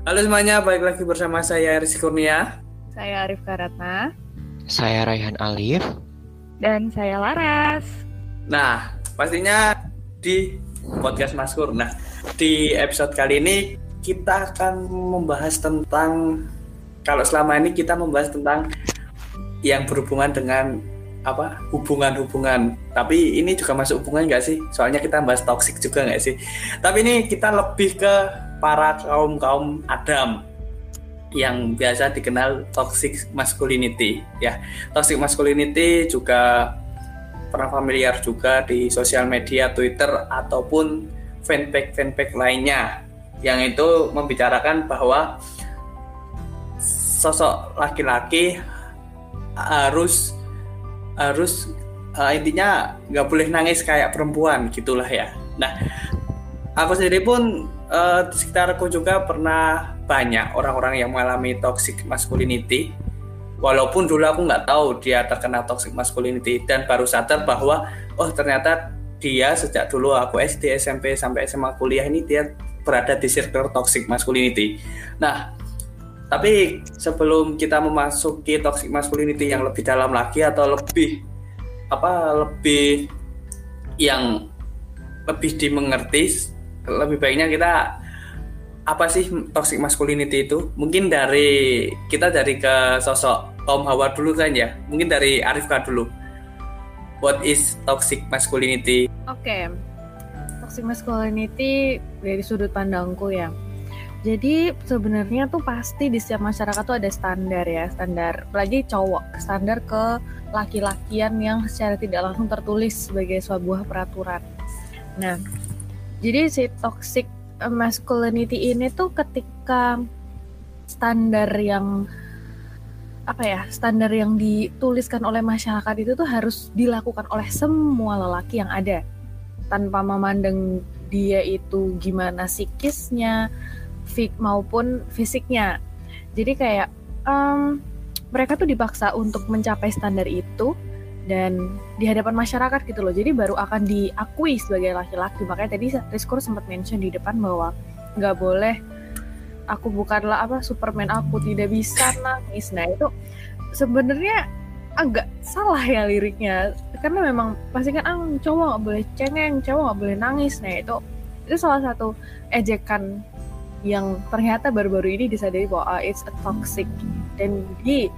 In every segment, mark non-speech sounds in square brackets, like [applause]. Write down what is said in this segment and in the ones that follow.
Halo semuanya, balik lagi bersama saya Rizky Kurnia. Saya Arif Karatna. Saya Raihan Alif. Dan saya Laras. Nah, pastinya di podcast Maskur. Nah, di episode kali ini kita akan membahas tentang kalau selama ini kita membahas tentang yang berhubungan dengan apa hubungan-hubungan tapi ini juga masuk hubungan nggak sih soalnya kita bahas toxic juga nggak sih tapi ini kita lebih ke para kaum kaum Adam yang biasa dikenal toxic masculinity ya toxic masculinity juga pernah familiar juga di sosial media Twitter ataupun fanpage fanpage lainnya yang itu membicarakan bahwa sosok laki-laki harus harus uh, intinya nggak boleh nangis kayak perempuan gitulah ya. Nah, aku sendiri pun uh, di sekitarku juga pernah banyak orang-orang yang mengalami toxic masculinity. Walaupun dulu aku nggak tahu dia terkena toxic masculinity dan baru sadar bahwa oh ternyata dia sejak dulu aku SD, SMP sampai SMA kuliah ini dia berada di circle toxic masculinity. Nah, tapi sebelum kita memasuki toxic masculinity yang lebih dalam lagi atau lebih apa lebih yang lebih dimengerti, lebih baiknya kita apa sih toxic masculinity itu? Mungkin dari kita dari ke sosok Om Hawa dulu kan ya. Mungkin dari Arifka dulu. What is toxic masculinity? Oke. Okay. Toxic masculinity dari sudut pandangku ya jadi sebenarnya tuh pasti di setiap masyarakat tuh ada standar ya, standar apalagi cowok, standar ke laki-lakian yang secara tidak langsung tertulis sebagai sebuah peraturan. Nah, jadi si toxic masculinity ini tuh ketika standar yang apa ya standar yang dituliskan oleh masyarakat itu tuh harus dilakukan oleh semua lelaki yang ada tanpa memandang dia itu gimana psikisnya fik maupun fisiknya. Jadi kayak um, mereka tuh dipaksa untuk mencapai standar itu dan di hadapan masyarakat gitu loh. Jadi baru akan diakui sebagai laki-laki. Makanya tadi Rizkur sempat mention di depan bahwa nggak boleh aku bukanlah apa Superman aku tidak bisa nangis. Nah itu sebenarnya agak salah ya liriknya karena memang pasti kan ah, cowok nggak boleh cengeng, cowok nggak boleh nangis. Nah itu itu salah satu ejekan yang ternyata baru-baru ini disadari bahwa uh, it's a toxic dan di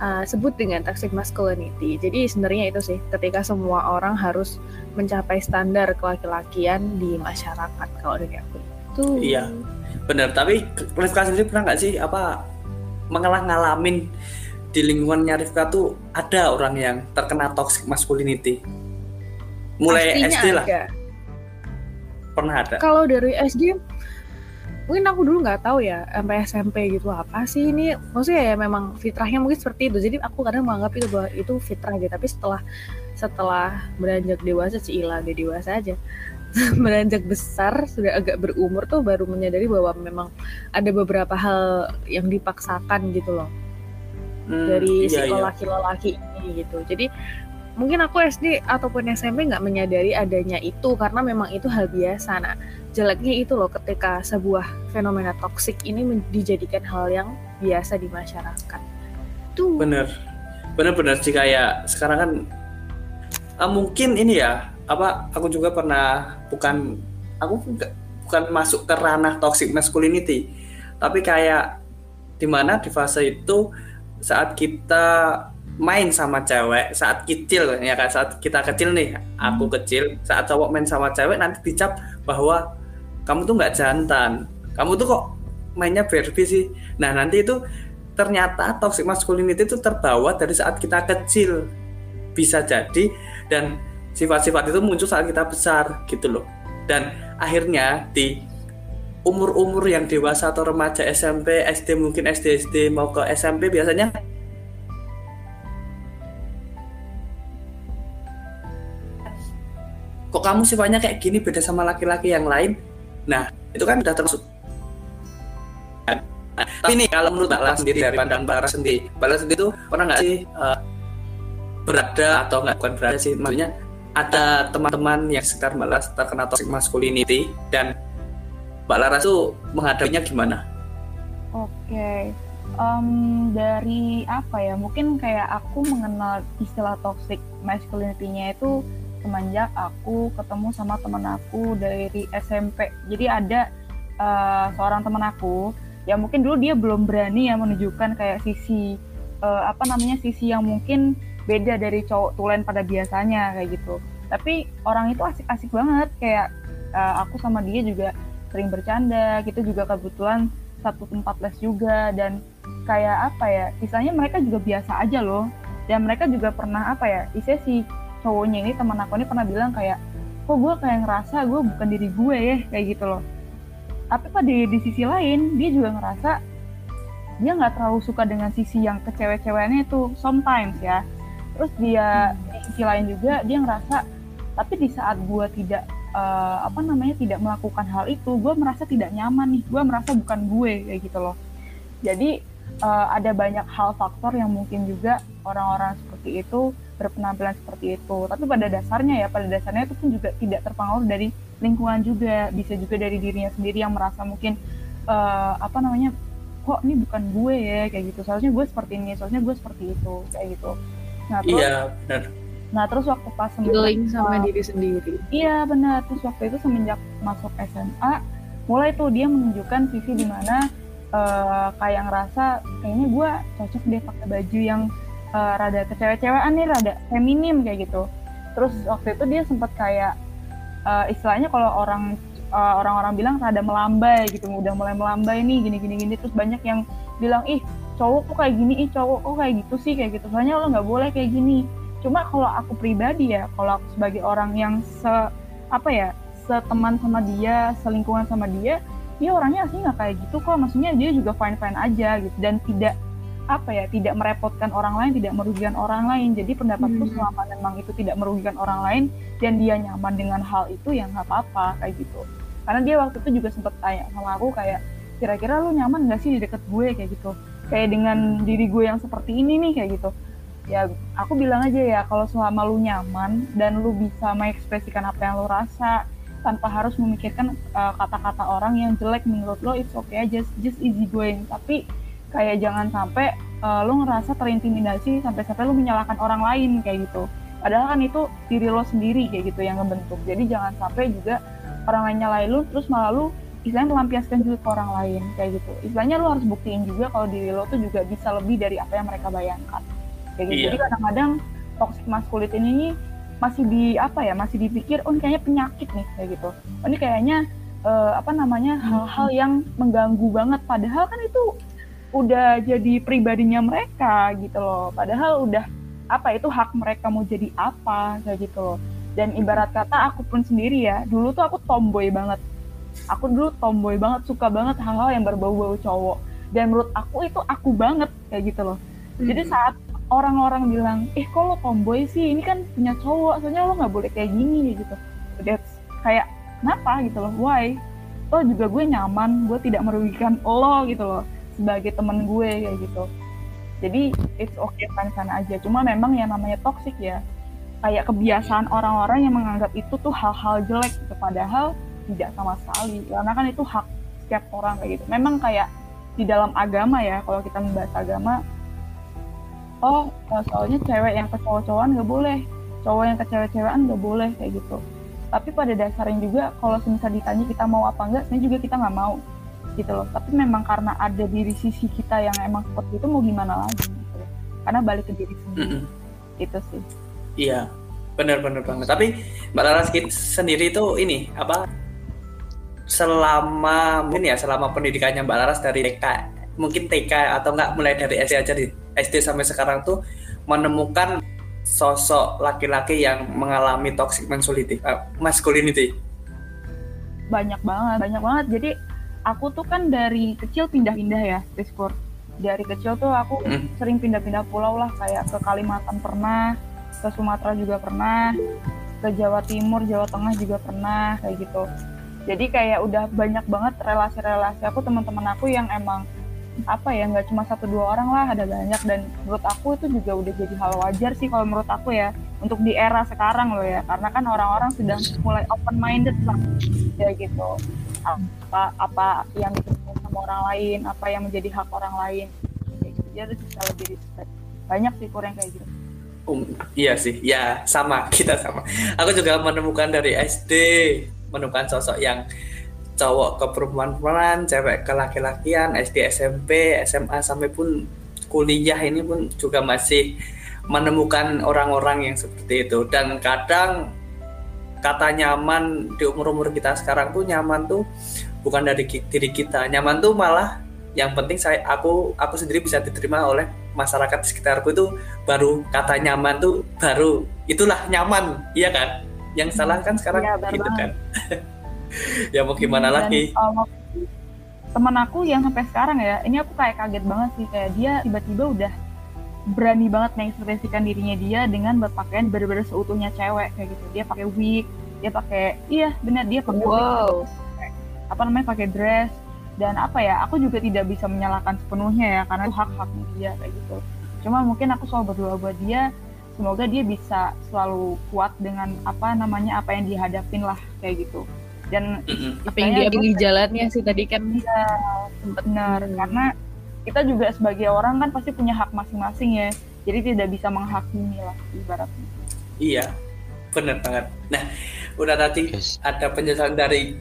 uh, sebut dengan toxic masculinity. Jadi sebenarnya itu sih ketika semua orang harus mencapai standar kelaki-lakian di masyarakat kalau dari aku itu. Iya, benar. Tapi Rifka sendiri pernah nggak sih apa mengalah ngalamin di lingkungannya Rifka tuh ada orang yang terkena toxic masculinity? Mulai Pastinya SD lah. Ada. Pernah ada. Kalau dari SD mungkin aku dulu nggak tahu ya sampai SMP gitu apa sih ini? Maksudnya ya memang fitrahnya mungkin seperti itu. Jadi aku kadang menganggap itu bahwa itu fitrah gitu tapi setelah setelah beranjak dewasa sih ilah dia dewasa aja [laughs] beranjak besar sudah agak berumur tuh baru menyadari bahwa memang ada beberapa hal yang dipaksakan gitu loh. Hmm, dari iya, si iya. lelaki-lelaki ini gitu. Jadi mungkin aku SD ataupun SMP nggak menyadari adanya itu karena memang itu hal biasa. Nah jeleknya itu loh ketika sebuah fenomena toksik ini dijadikan hal yang biasa di masyarakat. Tuh. Bener, bener-bener sih kayak sekarang kan uh, mungkin ini ya apa aku juga pernah bukan aku bukan masuk ke ranah toxic masculinity tapi kayak di mana di fase itu saat kita main sama cewek saat kecil ya kan saat kita kecil nih aku hmm. kecil saat cowok main sama cewek nanti dicap bahwa kamu tuh nggak jantan. Kamu tuh kok mainnya Barbie sih? Nah nanti itu ternyata toxic masculinity itu terbawa dari saat kita kecil. Bisa jadi dan sifat-sifat itu muncul saat kita besar gitu loh. Dan akhirnya di umur-umur yang dewasa atau remaja SMP, SD mungkin SD SD mau ke SMP biasanya kok kamu sifatnya kayak gini beda sama laki-laki yang lain Nah, itu kan sudah termasuk. Nah, tapi nih kalau menurut Mbak Lara sendiri dari pandang Mbak Lara sendiri, Mbak Lara sendiri itu pernah nggak sih uh, berada atau nggak bukan berada sih, maksudnya ada teman-teman yang sekitar Mbak Lara terkena toxic masculinity dan Mbak Lara tuh menghadapinya gimana? Oke, Em, dari apa ya? Mungkin kayak aku mengenal istilah toxic masculinity-nya itu semenjak aku ketemu sama temen aku dari SMP. Jadi ada eh, seorang temen aku yang mungkin dulu dia belum berani ya menunjukkan kayak sisi eh, apa namanya sisi yang mungkin beda dari cowok tulen pada biasanya kayak gitu. Tapi orang itu asik-asik banget kayak eh, aku sama dia juga sering bercanda. Kita juga kebetulan satu tempat les juga dan kayak apa ya istilahnya mereka juga biasa aja loh dan mereka juga pernah apa ya istilahnya si cowoknya ini teman aku ini pernah bilang kayak kok gue kayak ngerasa gue bukan diri gue ya kayak gitu loh. Tapi pada di, sisi lain dia juga ngerasa dia nggak terlalu suka dengan sisi yang kecewe-ceweannya itu sometimes ya. Terus dia di sisi lain juga dia ngerasa tapi di saat gue tidak eh, apa namanya tidak melakukan hal itu gue merasa tidak nyaman nih gue merasa bukan gue kayak gitu loh. Jadi eh, ada banyak hal faktor yang mungkin juga orang-orang seperti itu berpenampilan seperti itu. Tapi pada dasarnya ya, pada dasarnya itu pun juga tidak terpengaruh dari lingkungan juga, bisa juga dari dirinya sendiri yang merasa mungkin eh, apa namanya, kok ini bukan gue ya kayak gitu. Seharusnya gue seperti ini, seharusnya gue seperti itu kayak gitu. Nah terus, Iya, benar. nah terus waktu pas Feeling sama eh, diri sendiri. Iya benar. Terus waktu itu semenjak masuk SMA, mulai tuh dia menunjukkan sisi di mana eh, kayak ngerasa kayaknya gue cocok deh pakai baju yang eh, rada kecewe-cewean nih, rada feminim kayak gitu. Terus waktu itu dia sempat kayak eh, istilahnya kalau orang eh, orang-orang bilang rada melambai gitu, udah mulai melambai nih gini-gini gini. Terus banyak yang bilang ih cowok kok kayak gini, ih cowok kok kayak gitu sih kayak gitu. Soalnya lo nggak boleh kayak gini. Cuma kalau aku pribadi ya, kalau aku sebagai orang yang se apa ya seteman sama dia, selingkungan sama dia, dia orangnya asli nggak kayak gitu kok. Maksudnya dia juga fine fine aja gitu dan tidak apa ya, tidak merepotkan orang lain, tidak merugikan orang lain. Jadi pendapatku Hmm. selama memang itu tidak merugikan orang lain dan dia nyaman dengan hal itu ya nggak apa-apa kayak gitu. Karena dia waktu itu juga sempet tanya sama aku kayak kira-kira lu nyaman nggak sih di deket gue kayak gitu. Kayak dengan diri gue yang seperti ini nih kayak gitu ya aku bilang aja ya kalau selama lu nyaman dan lu bisa mengekspresikan apa yang lu rasa tanpa harus memikirkan uh, kata-kata orang yang jelek menurut lo it's okay aja just, just easy going tapi kayak jangan sampai uh, lu ngerasa terintimidasi sampai-sampai lu menyalahkan orang lain kayak gitu padahal kan itu diri lo sendiri kayak gitu yang ngebentuk jadi jangan sampai juga orang lain nyalain lu terus malah lu istilahnya melampiaskan juga ke orang lain kayak gitu istilahnya lu harus buktiin juga kalau diri lo tuh juga bisa lebih dari apa yang mereka bayangkan kayak gitu. Iya. Jadi kadang-kadang toxic masculinity ini masih di apa ya masih dipikir oh ini kayaknya penyakit nih kayak gitu. Oh ini kayaknya eh, apa namanya hal-hal yang mengganggu banget padahal kan itu udah jadi pribadinya mereka gitu loh. Padahal udah apa itu hak mereka mau jadi apa kayak gitu loh. Dan ibarat kata aku pun sendiri ya, dulu tuh aku tomboy banget. Aku dulu tomboy banget, suka banget hal-hal yang berbau-bau cowok. Dan menurut aku itu aku banget kayak gitu loh. Jadi saat orang-orang bilang, eh kok lo tomboy sih, ini kan punya cowok, soalnya lo nggak boleh kayak gini gitu. That's kayak kenapa gitu loh, why? Lo juga gue nyaman, gue tidak merugikan lo gitu loh sebagai temen gue kayak gitu. Jadi it's okay sana aja. Cuma memang yang namanya toxic ya, kayak kebiasaan orang-orang yang menganggap itu tuh hal-hal jelek gitu. Padahal tidak sama sekali, karena kan itu hak setiap orang kayak gitu. Memang kayak di dalam agama ya, kalau kita membahas agama, oh eh, soalnya cewek yang ke cowok-cowokan nggak boleh cowok yang ke cewek-cewekan nggak boleh kayak gitu tapi pada dasarnya juga kalau misal ditanya kita mau apa enggak sebenarnya juga kita nggak mau gitu loh tapi memang karena ada diri sisi kita yang emang seperti itu mau gimana lagi gitu loh. karena balik ke diri sendiri Mm-mm. itu sih Iya, benar-benar banget. Tapi Mbak Laras sendiri itu ini apa? Selama mungkin ya selama pendidikannya Mbak Laras dari TK, mungkin TK atau enggak mulai dari SD aja di SD sampai sekarang tuh menemukan sosok laki-laki yang mengalami toxic masculinity, eh, masculinity. banyak banget banyak banget jadi aku tuh kan dari kecil pindah-pindah ya Discord dari kecil tuh aku Mm. sering pindah-pindah pulau lah kayak ke Kalimantan pernah ke Sumatera juga pernah ke Jawa Timur Jawa Tengah juga pernah kayak gitu jadi kayak udah banyak banget relasi-relasi aku teman-teman aku yang emang apa ya nggak cuma satu dua orang lah ada banyak. Dan menurut aku itu juga udah jadi hal wajar sih kalau menurut aku ya untuk di era sekarang loh ya. Karena kan orang-orang sudah mulai open minded lah ya gitu. Apa apa yang ditemukan sama orang lain apa yang menjadi hak orang lain. Gitu dia harus bisa lebih respect. Banyak sih kurang kayak gitu. Um, iya sih, ya sama. [laughs] Kita sama. Aku juga menemukan dari SD menemukan sosok yang cowok ke perempuan-perempuan, cewek ke laki-lakian, SD, SMP, SMA sampai pun kuliah ini pun juga masih menemukan orang-orang yang seperti itu. Dan kadang kata nyaman di umur-umur kita sekarang tuh nyaman tuh bukan dari diri kita. Nyaman tuh malah yang penting saya aku aku sendiri bisa diterima oleh masyarakat di sekitarku itu baru kata nyaman tuh baru itulah nyaman iya kan? Yang salah kan sekarang Iya, gitu kan [laughs] [laughs] ya mau gimana Dan, lagi? uh, temen aku yang sampai sekarang ya ini aku kayak kaget banget sih. Kayak dia tiba-tiba udah berani banget mengekspresikan dirinya dia dengan berpakaian bener-bener seutuhnya cewek kayak gitu. Dia pakai wig dia pakai iya benar dia pakai wig Wow. apa namanya pakai dress. Dan apa ya aku juga tidak bisa menyalahkan sepenuhnya ya karena itu hak haknya dia kayak gitu. Cuma mungkin aku selalu berdoa buat dia semoga dia bisa selalu kuat dengan apa namanya apa yang dihadapin lah kayak gitu dan. Apa yang dia pilih jalannya sih tadi kan Iya, benar Hmm. karena kita juga sebagai orang kan pasti punya hak masing-masing ya jadi tidak bisa menghakimi lah ibaratnya iya bener banget nah udah tadi Yes. ada penjelasan dari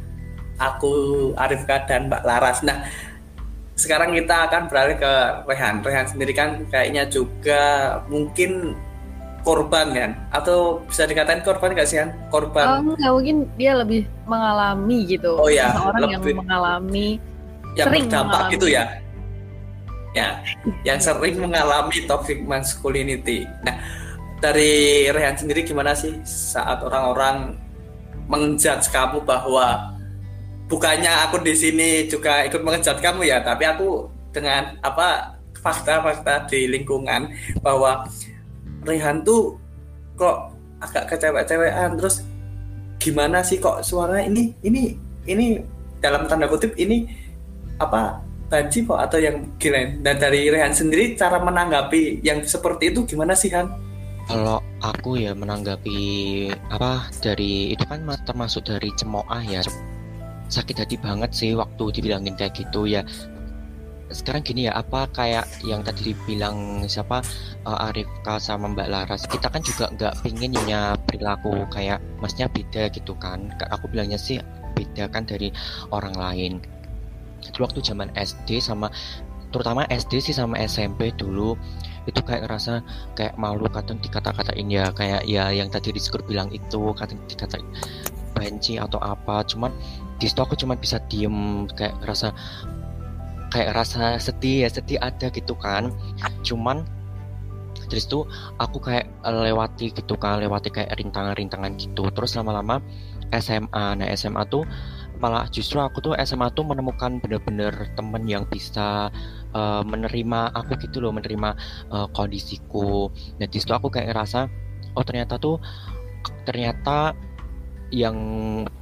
aku Arifka dan Mbak Laras. Nah, sekarang kita akan beralih ke Rehan. Rehan sendiri kan kayaknya juga mungkin korban kan atau bisa dikatain korban gak sih Han? Oh Korban enggak mungkin dia lebih mengalami gitu Oh, iya, Seorang yang mengalami yang sering berdampak mengalami. gitu ya. Ya, yang sering mengalami toxic masculinity. Nah, dari Rehan sendiri gimana sih saat orang-orang menjudge kamu bahwa bukannya aku di sini juga ikut mengejat kamu ya, tapi aku dengan apa fakta-fakta di lingkungan bahwa Rehan tuh kok agak kecewek-cewekan terus gimana sih kok suaranya? Ini ini ini dalam tanda kutip ini apa banci kok atau yang gila? Dan dari Rehan sendiri cara menanggapi yang seperti itu gimana sih Han? Kalau aku ya menanggapi apa dari itu kan ma- termasuk dari cemooh ya. Sakit hati banget sih waktu dibilangin kayak gitu ya sekarang gini ya apa kayak yang tadi dibilang siapa uh, Arifka sama Mbak Laras kita kan juga nggak pingin punya perilaku kayak masnya beda gitu kan. Ka- aku bilangnya sih beda kan dari orang lain. Dulu waktu zaman SD sama terutama SD sih sama SMP dulu itu kayak ngerasa kayak malu kadang dikata-katain ya kayak ya yang tadi Rizkur bilang itu kadang dikata benci atau apa. Cuman di situ aku cuma bisa diem kayak ngerasa kayak rasa sedih ya sedih ada gitu kan. Cuman terus itu aku kayak lewati gitu kan lewati kayak rintangan-rintangan gitu. Terus lama-lama SMA nah SMA tuh malah justru aku tuh SMA tuh menemukan bener-bener temen yang bisa uh, menerima aku gitu loh menerima uh, kondisiku. Dan di situ aku kayak ngerasa oh ternyata tuh ternyata yang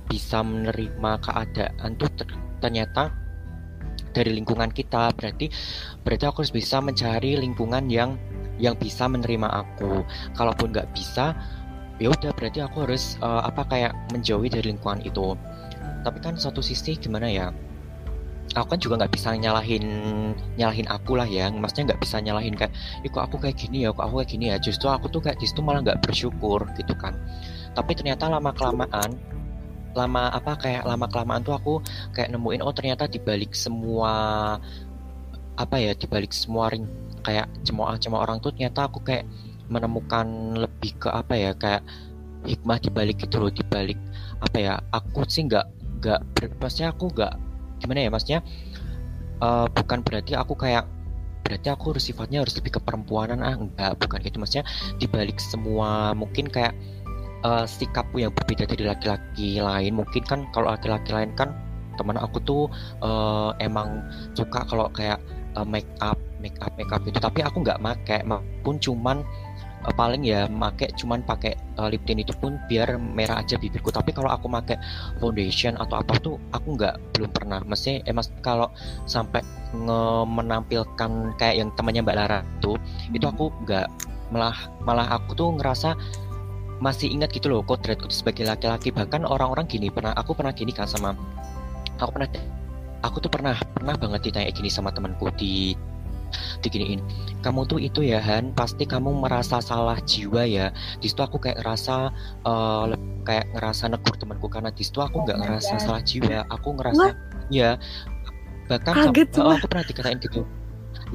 bisa menerima keadaan tuh ter- ternyata dari lingkungan kita. Berarti berarti aku harus bisa mencari lingkungan yang yang bisa menerima aku. Kalaupun nggak bisa ya udah berarti aku harus uh, apa kayak menjauhi dari lingkungan itu. Tapi kan satu sisi gimana ya aku kan juga nggak bisa nyalahin nyalahin aku lah ya. Maksudnya nggak bisa nyalahin kayak "Ih, kok aku kayak gini ya aku kayak gini ya? Justru aku tuh kayak situ malah nggak bersyukur gitu kan. Tapi ternyata lama kelamaan lama apa kayak lama kelamaan tuh aku kayak nemuin oh ternyata dibalik semua apa ya dibalik semua ring kayak cemooh-cemooh orang tuh ternyata aku kayak menemukan lebih ke apa ya kayak hikmah dibalik gitu loh dibalik apa ya aku sih nggak nggak maksudnya aku nggak gimana ya maksudnya eh, bukan berarti aku kayak berarti aku harus sifatnya harus lebih ke perempuanan ah enggak bukan itu maksudnya dibalik semua mungkin kayak eh, sikapku yang berbeda dari laki-laki lain. Mungkin kan kalau laki-laki lain kan teman aku tuh eh, emang suka kalau kayak eh, make up make up make up itu tapi aku nggak make pun cuman eh, paling ya make cuman pakai eh, lip tint itu pun biar merah aja bibirku. Tapi kalau aku make foundation atau apa tuh aku nggak belum pernah. Mesti eh mas kalau sampai nge- menampilkan kayak yang temannya Mbak Lara tuh itu aku nggak malah malah aku tuh ngerasa masih ingat gitu loh kodratku sebagai laki-laki. Bahkan orang-orang gini pernah aku pernah gini kan sama aku pernah aku tuh pernah pernah banget ditanya gini sama temanku di diginiin kamu tuh itu ya Han pasti kamu merasa salah jiwa ya. Di situ aku kayak ngerasa uh, kayak ngerasa negur temanku karena di situ aku nggak oh ngerasa God. salah jiwa. Aku ngerasa What? ya bahkan Kaget, sama, oh, aku pernah dikatain gitu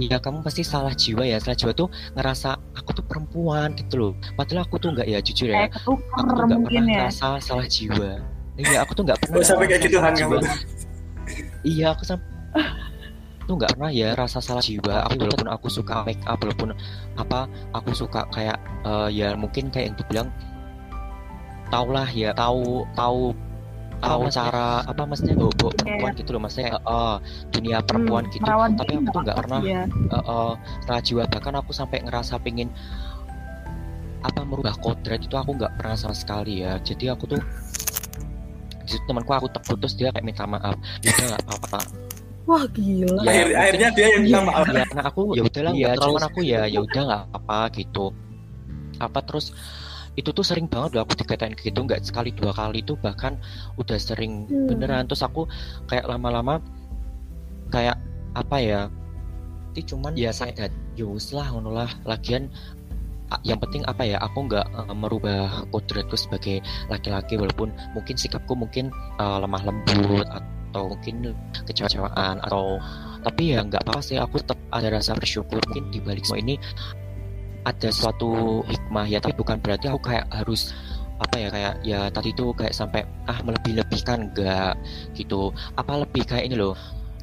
Iya kamu pasti salah jiwa ya. Salah jiwa tuh ngerasa aku tuh perempuan gitu loh. Padahal aku tuh nggak ya jujur ya. Aku tuh nggak pernah ya. ngerasa salah jiwa. Iya aku tuh nggak pernah oh, sampai kayak gitu Han Iya aku sampai tuh nggak pernah ya rasa salah jiwa. Aku walaupun aku suka make up walaupun apa aku suka kayak uh, ya mungkin kayak yang dibilang tau lah ya tahu tahu tahu cara apa maksudnya bawa, bawa perempuan yeah. gitu loh maksudnya uh, dunia hmm, perempuan hmm, gitu tapi aku tuh nggak pernah yeah. uh, uh, salah jiwa bahkan aku sampai ngerasa pengen apa merubah kodrat itu aku nggak pernah sama sekali ya jadi aku tuh temanku aku terputus dia kayak minta maaf dia nggak apa-apa Wah gila. Ya, Akhir, akhirnya dia yang minta ya, maaf. Ya, nah aku ya udahlah ya, cuman aku ya ya udah nggak apa gitu. Apa terus itu tuh sering banget loh aku dikatain gitu nggak sekali dua kali itu bahkan udah sering hmm. beneran. Terus aku kayak lama-lama kayak apa ya itu cuman ya saya yus lah ngono lah. Lagian yang penting apa ya aku nggak uh, merubah kodratku sebagai laki-laki walaupun mungkin sikapku mungkin uh, lemah lembut atau mungkin kecewa-kecewaan atau tapi ya nggak apa-apa sih aku tetap ada rasa bersyukur mungkin di balik semua ini ada suatu hikmah ya tapi bukan berarti aku kayak harus apa ya kayak ya tadi itu kayak sampai ah melebih-lebihkan enggak gitu. Apa lebih kayak ini loh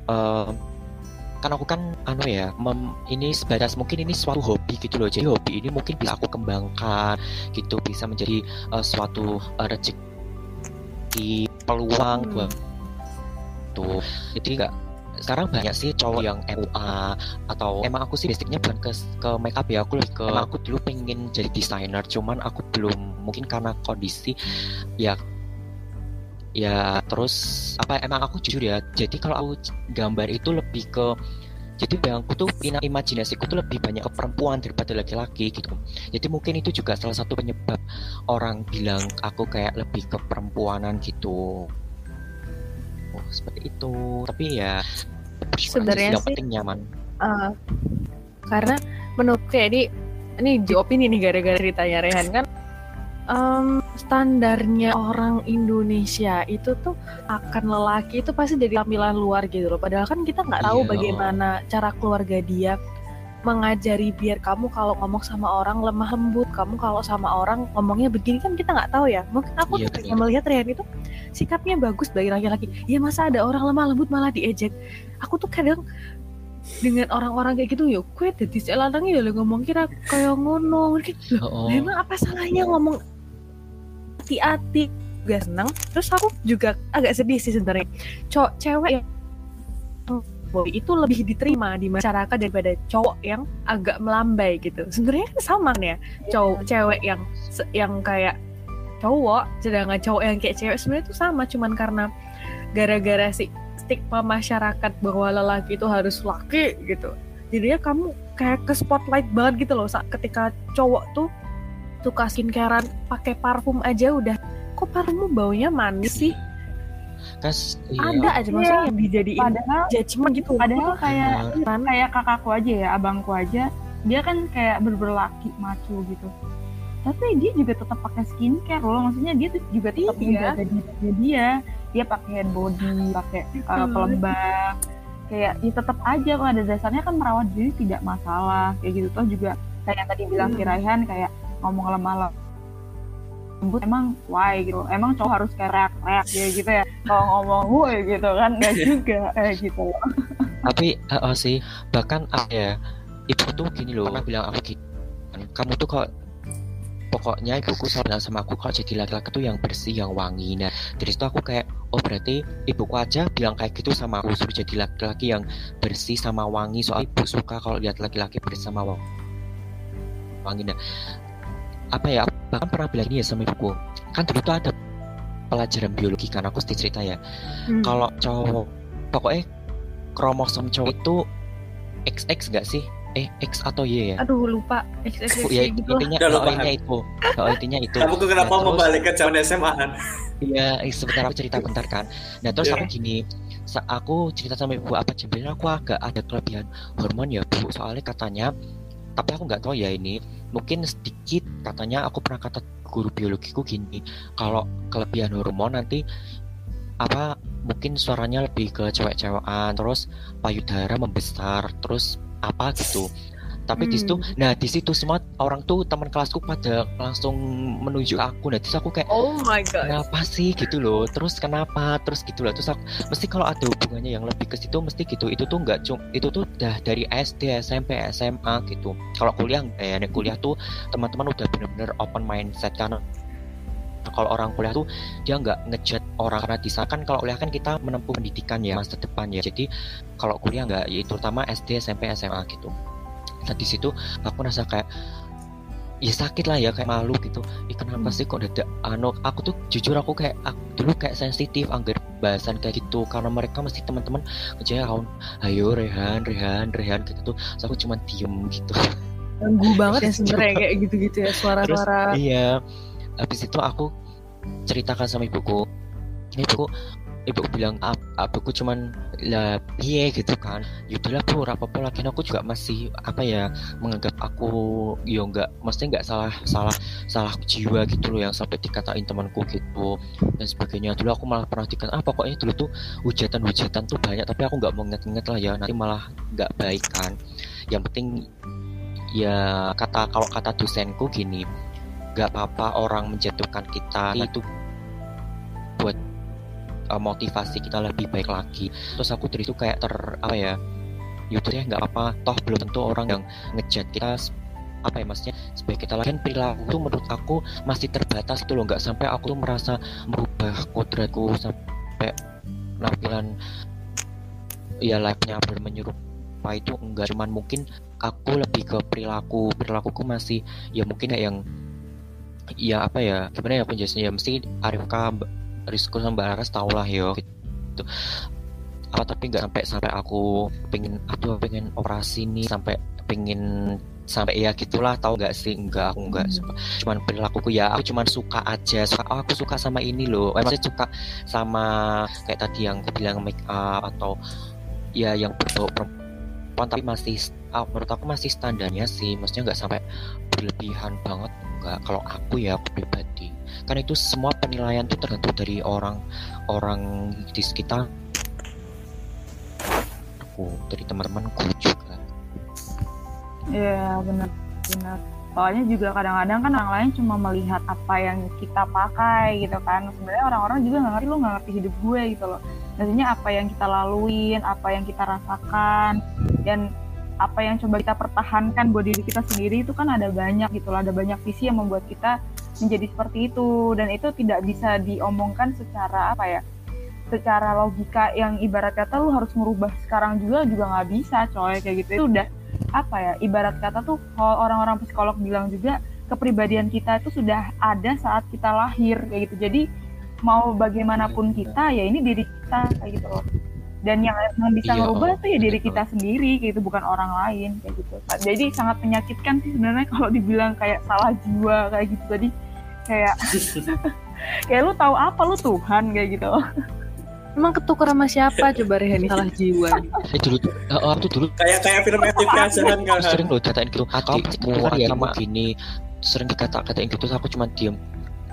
uh, kan aku kan anu ya mem, ini sebatas mungkin ini suatu hobi gitu loh. Jadi hobi ini mungkin bisa aku kembangkan gitu bisa menjadi uh, suatu uh, rezeki peluang hmm. buat tuh. Jadi enggak sekarang banyak sih cowok yang MUA atau emang aku sih basicnya bukan ke ke make up ya aku lebih ke emang aku dulu pengen jadi desainer cuman aku belum mungkin karena kondisi ya ya terus apa emang aku jujur ya jadi kalau aku gambar itu lebih ke jadi aku tuh imajinasiku tuh lebih banyak ke perempuan daripada laki-laki gitu. Jadi mungkin itu juga salah satu penyebab orang bilang aku kayak lebih ke perempuanan gitu seperti itu. Tapi ya sebenarnya yang penting nyaman. uh, karena menurut jadi ini di opini nih gara-gara ceritanya Rehan kan um, standarnya orang Indonesia itu tuh akan lelaki itu pasti dari tampilan luar gitu loh. Padahal kan kita nggak tahu yeah. bagaimana cara keluarga dia mengajari biar kamu kalau ngomong sama orang lemah lembut kamu kalau sama orang ngomongnya begini kan kita nggak tahu ya. Mungkin aku iya, melihat Rian itu sikapnya bagus bagi laki-laki. Ya masa ada orang lemah lembut malah diejek? Aku tuh kadang dengan orang-orang kayak gitu yuk kue jadi selanang ya ngomong kira kayak ngono. Gitu oh. memang apa salahnya ngomong hati-hati? Gak seneng. Terus aku juga agak sedih sih sebenarnya. Cowok cewek yang boy itu lebih diterima di masyarakat daripada cowok yang agak melambai gitu. Sebenarnya kan sama nih ya cowok cewek yang yang kayak cowok sedangkan cowok yang kayak cewek sebenarnya itu sama cuman karena gara-gara si stigma masyarakat bahwa lelaki itu harus laki gitu. Jadinya kamu kayak ke spotlight banget gitu loh saat ketika cowok tuh suka skincarean pakai parfum aja udah. Kok parfummu baunya manis sih Kas, iya. ada aja maksudnya yang dijadiin padahal judgement gitu. padahal kayak kan? kayak kakakku aja ya abangku aja. Dia kan kayak berberlaki macu gitu. Tapi dia juga tetap pakai skincare loh. Maksudnya dia tuh juga tetap iya. menjaga dirinya dia. Dia pakai hand body pakai uh, pelembab. Kayak ya tetap aja pada dasarnya kan merawat diri tidak masalah. Kayak gitu. Toh juga kayak yang tadi bilang hmm. Kiraihan kayak ngomong lemah lembut emang why gitu. Emang cowok harus kayak reak-reak ya gitu ya. Kalau ngomong woi gitu kan nggak juga eh gitu tapi uh, uh, sih. Bahkan uh, ya ibu tuh gini loh pernah bilang aku gitu kamu tuh kok pokoknya ibuku bilang sama aku kalau jadi laki-laki tuh yang bersih yang wangi. Nah dari situ aku kayak oh berarti ibuku aja bilang kayak gitu sama aku suruh jadi laki-laki yang bersih sama wangi. Soal ibu suka kalau lihat laki-laki bersih sama wangi. Nah apa ya bahkan pernah bilang ini ya sama ibuku kan dulu tuh ada pelajaran biologi kan aku cerita ya hmm. kalau cowok pokoknya kromosom cowok itu XX gak sih eh X atau Y ya Aduh lupa. XXX ya gitu intinya Udah oh, lupa. intinya itu oh, intinya itu Kamu kenapa Nah, membalik ke zaman SMA kan? Iya, eh, sebentar aku cerita bentar kan. Nah terus Iya. aku gini, sa- aku cerita sama ibu apa sebenarnya aku agak ada kelebihan hormon ya bu. Soalnya katanya, tapi aku nggak tahu ya ini. Mungkin sedikit katanya aku pernah kata guru biologiku gini, kalau kelebihan hormon nanti apa mungkin suaranya lebih ke cewek-cewekan, terus payudara membesar, terus apa gitu. Tapi di situ, Hmm. nah di situ semua orang tuh teman kelasku pada langsung menunjuk aku. Nah terus aku kayak Oh my god. kenapa sih? Gitu loh. Terus kenapa? Terus gitu loh. Terus aku, mesti kalau ada hubungannya yang lebih ke situ mesti gitu. Itu tuh nggak itu tuh udah dari SD SMP SMA gitu. Kalau kuliah eh nek kuliah tuh teman-teman udah bener-bener open mindset karena kalau orang kuliah tuh dia nggak ngejat orang. Karena di sana kan kalau kuliah kan kita menempuh pendidikan ya masa depan ya. Jadi kalau kuliah nggak ya terutama SD SMP SMA gitu nah di situ aku rasa kayak ya sakit lah ya kayak malu gitu. Ih, kenapa Hmm. sih kok dadak anu aku tuh jujur aku kayak aku dulu kayak sensitif anggar bahasan kayak gitu. Karena mereka mesti teman-teman kerjanya kawan ayo Rehan Rehan Rehan gitu. Tuh Terus aku cuma diem gitu. Ganggu [laughs] banget ya sebenarnya kayak gitu-gitu ya suara-suara. iya. Habis itu aku ceritakan sama ibuku ini ibuku ibuku bilang "Ap- abuku cuman lah piye gitu kan. Yaudahlah bu apa-apa lagi. Aku juga masih apa ya menganggap aku yo nggak mesti nggak salah salah salah jiwa gitu loh yang sampai dikatain temanku gitu dan sebagainya. Dulu aku malah pernah dikatain ah pokoknya dulu tuh hujatan-hujatan tuh banyak tapi aku nggak mau inget-inget lah ya nanti malah nggak baik kan. Yang penting ya kata kalau kata dosenku gini nggak apa-apa orang menjatuhkan kita itu uh, motivasi kita lebih baik lagi. Terus aku dari itu kayak ter apa ya yaudah ya nggak apa-apa. Toh belum tentu orang yang ngejat kita apa ya maksudnya sebagai kita lakukan perilaku itu menurut aku masih terbatas itu loh. Nggak sampai aku tuh merasa merubah kodratku sampai penampilan ya benar menyerupai itu enggak. Cuman mungkin aku lebih ke perilaku perilakuku masih ya mungkin ya yang ya apa ya gimana ya penjelasannya? Ya mesti Mbak- Rizko sama Laras tau lah yo. Gitu. Apa tapi nggak sampai sampai aku pengen aduh pengen operasi nih sampai pengen sampai ya gitulah tahu nggak sih? Enggak aku nggak Hmm. suka. Cuman perilakuku ya aku cuman suka aja suka oh aku suka sama ini loh. Eh, maksudnya suka sama kayak tadi yang aku bilang make up atau ya yang berbau perempuan tapi masih ah, menurut aku masih standarnya sih. Maksudnya nggak sampai berlebihan banget enggak kalau aku ya aku pribadi kan itu semua penilaian itu tergantung dari orang orang di sekitar aku dari teman-temanku juga Iya benar benar. Soalnya juga kadang-kadang kan orang lain cuma melihat apa yang kita pakai gitu kan. Sebenarnya orang-orang juga nggak ngerti lu nggak ngerti hidup gue gitu loh. Maksudnya apa yang kita laluin, apa yang kita rasakan, dan apa yang coba kita pertahankan buat diri kita sendiri itu kan ada banyak gitu loh. Ada banyak visi yang membuat kita menjadi seperti itu. Dan itu tidak bisa diomongkan secara apa ya? secara logika yang ibarat kata lu harus merubah sekarang juga juga nggak bisa coy kayak gitu. Itu udah apa ya ibarat kata tuh kalau orang-orang psikolog bilang juga kepribadian kita itu sudah ada saat kita lahir kayak gitu. Jadi mau bagaimanapun kita ya ini diri kita kayak gitu loh. Dan yang emang bisa Iya, merubah oh, tuh ya diri kita sendiri kayak gitu bukan orang lain kayak gitu. Jadi sangat menyakitkan sih sebenarnya [laughs] kalau dibilang kayak salah jiwa kayak gitu. Tadi kayak [laughs] kayak lu tahu apa lu Tuhan kayak gitu. Emang ketuker sama siapa? Coba Rehani salah jiwa eh dulu tuh eh, aku tuh dulu Kayak kayak film FTV kan kan. sering loh dikatain gitu. Kamu bukan ya sama gini sering dikata-katain gitu aku cuma diem.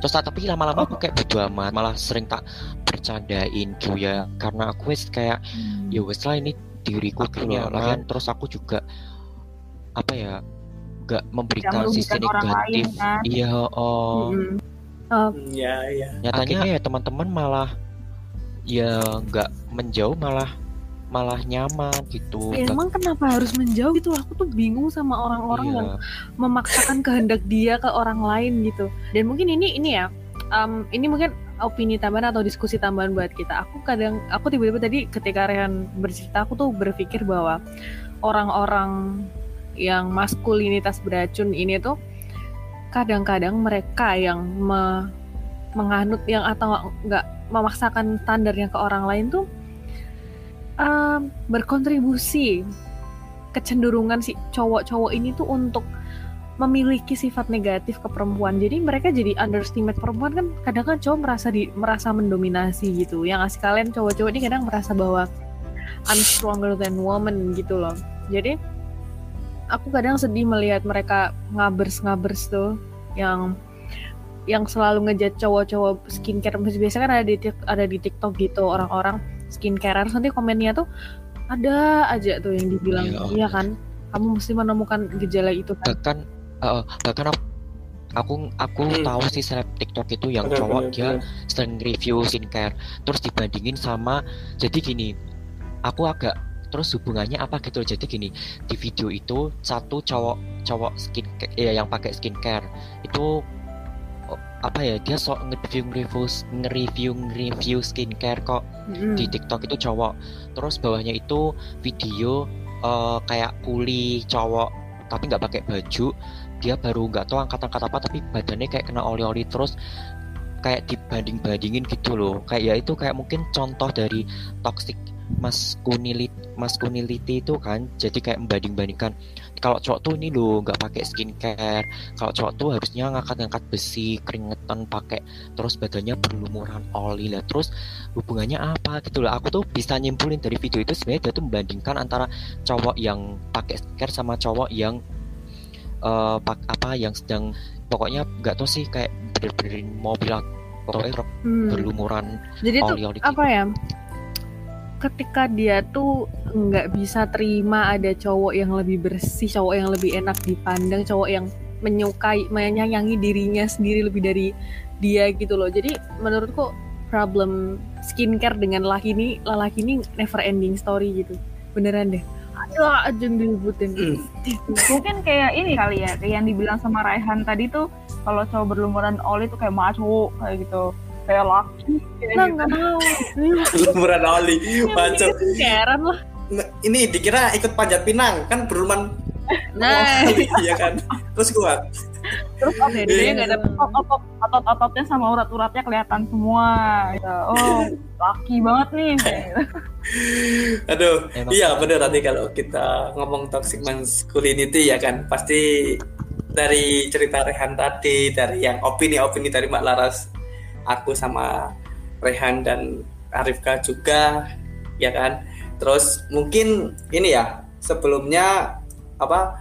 Terus tapi lama-lama aku kayak bodo amat malah sering tak bercandain gitu ya. Karena aku wes kayak ya wes lah ini diriku nyaman. Lagian terus aku juga apa ya nggak memberikan sisi negatif lain, kan? iya oh Mm-mm. Iya iya. nyatanya ya teman-teman malah ya nggak menjauh malah malah nyaman gitu Ya, emang kenapa harus menjauh gitu? Aku tuh bingung sama orang-orang Iya. yang memaksakan kehendak dia ke orang lain gitu. Dan mungkin ini ini ya, um, ini mungkin opini tambahan atau diskusi tambahan buat kita. Aku kadang, aku tiba-tiba tadi ketika Rehan bercerita, aku tuh berpikir bahwa orang-orang yang maskulinitas beracun ini tuh kadang-kadang mereka yang me- menganut yang atau nggak memaksakan standarnya ke orang lain tuh um, berkontribusi kecenderungan si cowok-cowok ini tuh untuk memiliki sifat negatif ke perempuan. Jadi mereka jadi underestimate perempuan kan kadang kan cowok merasa di merasa mendominasi gitu. Yang ngasih kalian cowok-cowok ini kadang merasa bahwa I'm stronger than woman gitu loh. Jadi aku kadang sedih melihat mereka ngabers-ngabers tuh yang yang selalu ngejat cowok-cowok skincare biasa kan ada di ada di TikTok gitu orang-orang skincare nanti komennya tuh ada aja tuh yang dibilang Iya. iya kan kamu mesti menemukan gejala itu kan bahkan eh, bahkan aku aku, aku Hmm. tahu sih seleb TikTok itu yang Bener, cowok bener, dia bener. sering review skincare terus dibandingin sama jadi gini aku agak terus hubungannya apa gitu loh. jadi gini di video itu satu cowok cowok skin ya yang pakai skincare itu oh, apa ya dia sok nge-review nge-review nge-review nge-review skincare kok di TikTok itu cowok. Terus bawahnya itu video eh, kayak kuli cowok tapi nggak pakai baju. Dia baru nggak tahu angkat-angkat apa tapi badannya kayak kena oli-oli terus kayak dibanding-bandingin gitu loh. Kayak ya itu kayak mungkin contoh dari toxic masculinity masculinity itu kan jadi kayak membanding-bandingkan. Kalau cowok tuh ini loh nggak pakai skincare. Kalau cowok tuh harusnya ngangkat-ngangkat besi keringetan pakai terus badannya berlumuran oli lah. Terus hubungannya apa gitu loh. Aku tuh bisa nyimpulin dari video itu sebenarnya dia tuh membandingkan antara cowok yang pakai skincare sama cowok yang eh, pak apa yang sedang pokoknya nggak tahu sih kayak bener-benerin mobil atau Hmm. berlumuran jadi tuh oli-oli apa ya ketika dia tuh nggak bisa terima ada cowok yang lebih bersih cowok yang lebih enak dipandang cowok yang menyukai menyayangi dirinya sendiri lebih dari dia gitu loh. Jadi menurutku problem skincare dengan laki ini lelaki ini never ending story gitu. Beneran deh. Ayo aja yang [clears throat] mungkin kayak ini kali ya kayak yang dibilang sama Raihan tadi tuh kalau cowok berlumuran oli tuh kayak maco kayak gitu kayak laki nah gitu. nggak mau. Lumuran oli macam skincarean lah. Ini dikira ikut panjat pinang kan beruman nah [laughs] oli ya kan? Terus kuat. Terus Iya. dia nggak ada otot otot-ototnya sama urat-uratnya kelihatan semua gitu. oh laki banget nih. [laughs] Aduh. Emang- iya bener tadi kalau kita ngomong toxic masculinity ya kan? Pasti dari cerita Rehan tadi dari yang opini-opini dari Mbak Laras aku sama Rehan dan Arifka juga ya kan? Terus mungkin ini ya sebelumnya apa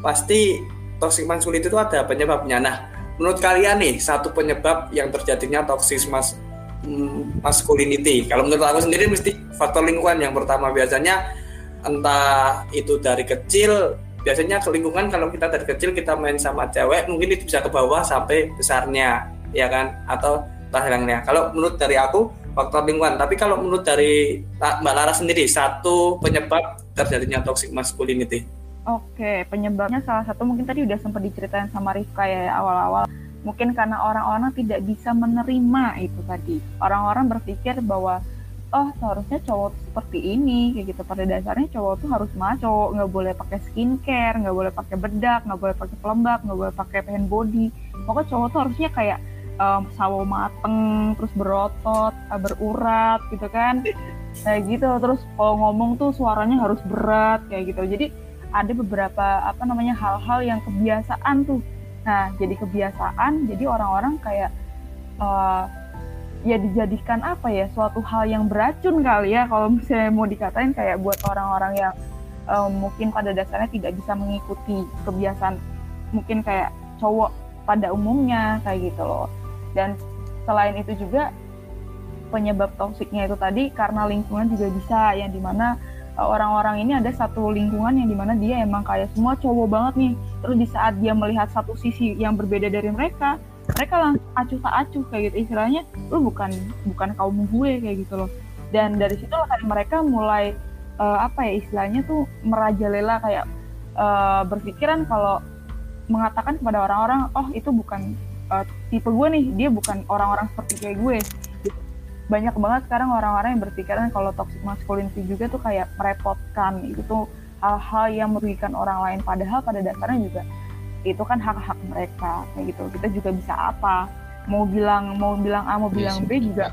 pasti toxic masculinity itu ada penyebabnya. Nah menurut kalian nih satu penyebab yang terjadinya toxic mas mm, masculinity. Kalau menurut aku sendiri mesti faktor lingkungan yang pertama. Biasanya entah itu dari kecil biasanya ke lingkungan kalau kita dari kecil kita main sama cewek mungkin itu bisa ke bawah sampai besarnya ya kan? Atau hilangnya kalau menurut dari aku faktor lingkungan tapi kalau menurut dari Mbak Lara sendiri satu penyebab terjadinya toxic masculinity Oke, penyebabnya salah satu mungkin tadi udah sempat diceritain sama Rifka ya awal-awal. Mungkin karena orang-orang tidak bisa menerima itu tadi. Orang-orang berpikir bahwa oh seharusnya cowok seperti ini kayak gitu. Pada dasarnya cowok tuh harus maco, nggak boleh pakai skincare, nggak boleh pakai bedak, nggak boleh pakai pelembab, nggak boleh pakai hand body. Pokoknya cowok tuh harusnya kayak em, sawo mateng, terus berotot, eh, berurat gitu kan. Kayak gitu. Terus kalau ngomong tuh suaranya harus berat kayak gitu. Jadi ada beberapa apa namanya hal-hal yang kebiasaan tuh. Nah, jadi kebiasaan, jadi orang-orang kayak eh, ya dijadikan apa ya suatu hal yang beracun kali ya kalau misalnya mau dikatain kayak buat orang-orang yang eh, mungkin pada dasarnya tidak bisa mengikuti kebiasaan mungkin kayak cowok pada umumnya kayak gitu loh. Dan selain itu juga penyebab toksiknya itu tadi karena lingkungan juga bisa yang di mana uh, orang-orang ini ada satu lingkungan yang di mana dia emang kayak semua cowok banget nih. Terus di saat dia melihat satu sisi yang berbeda dari mereka mereka langsung acuh tak acuh kayak gitu. Istilahnya lu bukan bukan kaum gue kayak gitu loh. Dan dari situ kan mereka mulai uh, apa ya istilahnya tuh merajalela kayak uh, berpikiran kalau mengatakan kepada orang-orang oh itu bukan uh, tipe gue nih dia bukan orang-orang seperti kayak gue. Banyak banget sekarang orang-orang yang berpikiran kalau toxic masculinity juga tuh kayak merepotkan itu tuh hal-hal yang merugikan orang lain. Padahal pada dasarnya juga itu kan hak-hak mereka kayak gitu. Kita juga bisa apa? Mau bilang mau bilang A mau Iya bilang B juga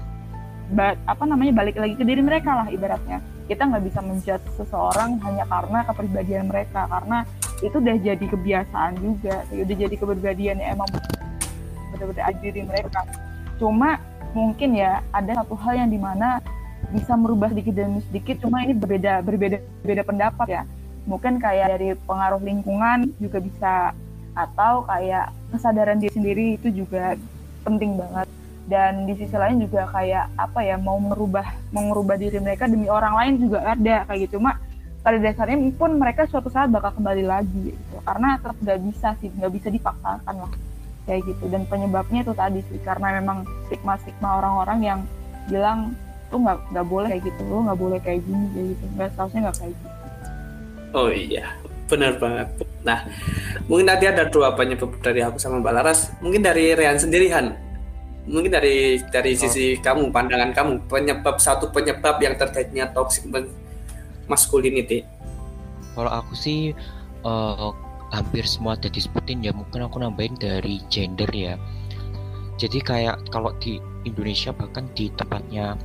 ba- apa namanya balik lagi ke diri mereka lah ibaratnya. Kita nggak bisa menjudge seseorang hanya karena kepribadian mereka karena itu udah jadi kebiasaan juga. Udah jadi kepribadian yang emang benar-benar diri mereka. Cuma mungkin ya ada satu hal yang di mana bisa merubah sedikit demi sedikit cuma ini berbeda berbeda berbeda pendapat ya. Mungkin kayak dari pengaruh lingkungan juga bisa atau kayak kesadaran diri sendiri itu juga penting banget. Dan di sisi lain juga kayak apa ya mau merubah mau merubah diri mereka demi orang lain juga ada kayak gitu. Mak pada dasarnya pun mereka suatu saat bakal kembali lagi gitu. Karena tetap nggak bisa sih nggak bisa dipaksakan lah kayak gitu. Dan penyebabnya itu tadi sih karena memang stigma stigma orang-orang yang bilang lu nggak nggak boleh kayak gitu lu nggak boleh kayak gini kayak gitu. Nggak seharusnya nggak kayak gitu. Oh iya benar banget. Nah mungkin nanti ada dua penyebab dari aku sama Mbak Laras. Mungkin dari Rian sendiri Han. Mungkin dari dari sisi kamu pandangan kamu penyebab satu penyebab yang terjadinya toxic masculinity. Kalau aku sih eh, hampir semua ada disebutin ya mungkin aku nambahin dari gender ya. Jadi kayak kalau di Indonesia bahkan di tempatnya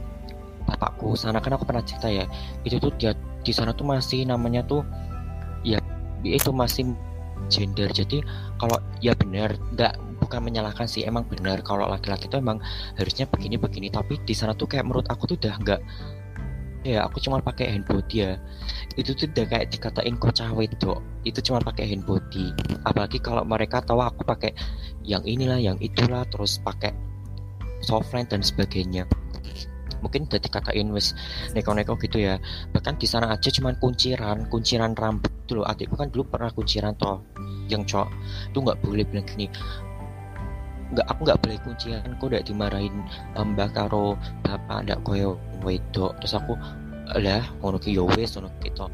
bapakku sana kan aku pernah cerita ya itu tuh dia di sana tuh masih namanya tuh ya itu masih gender jadi kalau ya benar nggak bukan menyalahkan sih emang benar kalau laki-laki itu emang harusnya begini begini tapi di sana tuh kayak menurut aku tuh udah nggak ya aku cuma pakai hand body ya. Itu tuh udah kayak dikatain kok cawe dok itu cuma pakai hand body. Apalagi kalau mereka tahu aku pakai yang inilah yang itulah terus pakai softline dan sebagainya. Mungkin udah dikatain wes neko-neko gitu ya. Bahkan di sana aja cuman kunciran kunciran rambut loh. Adikku kan dulu pernah kunciran toh yang cowok tuh nggak boleh bilang gini nggak aku nggak boleh kunciran kok udah dimarahin mbak karo bapak ndak koyo wedok. Terus aku lah ngono ki yo wes ngono gitu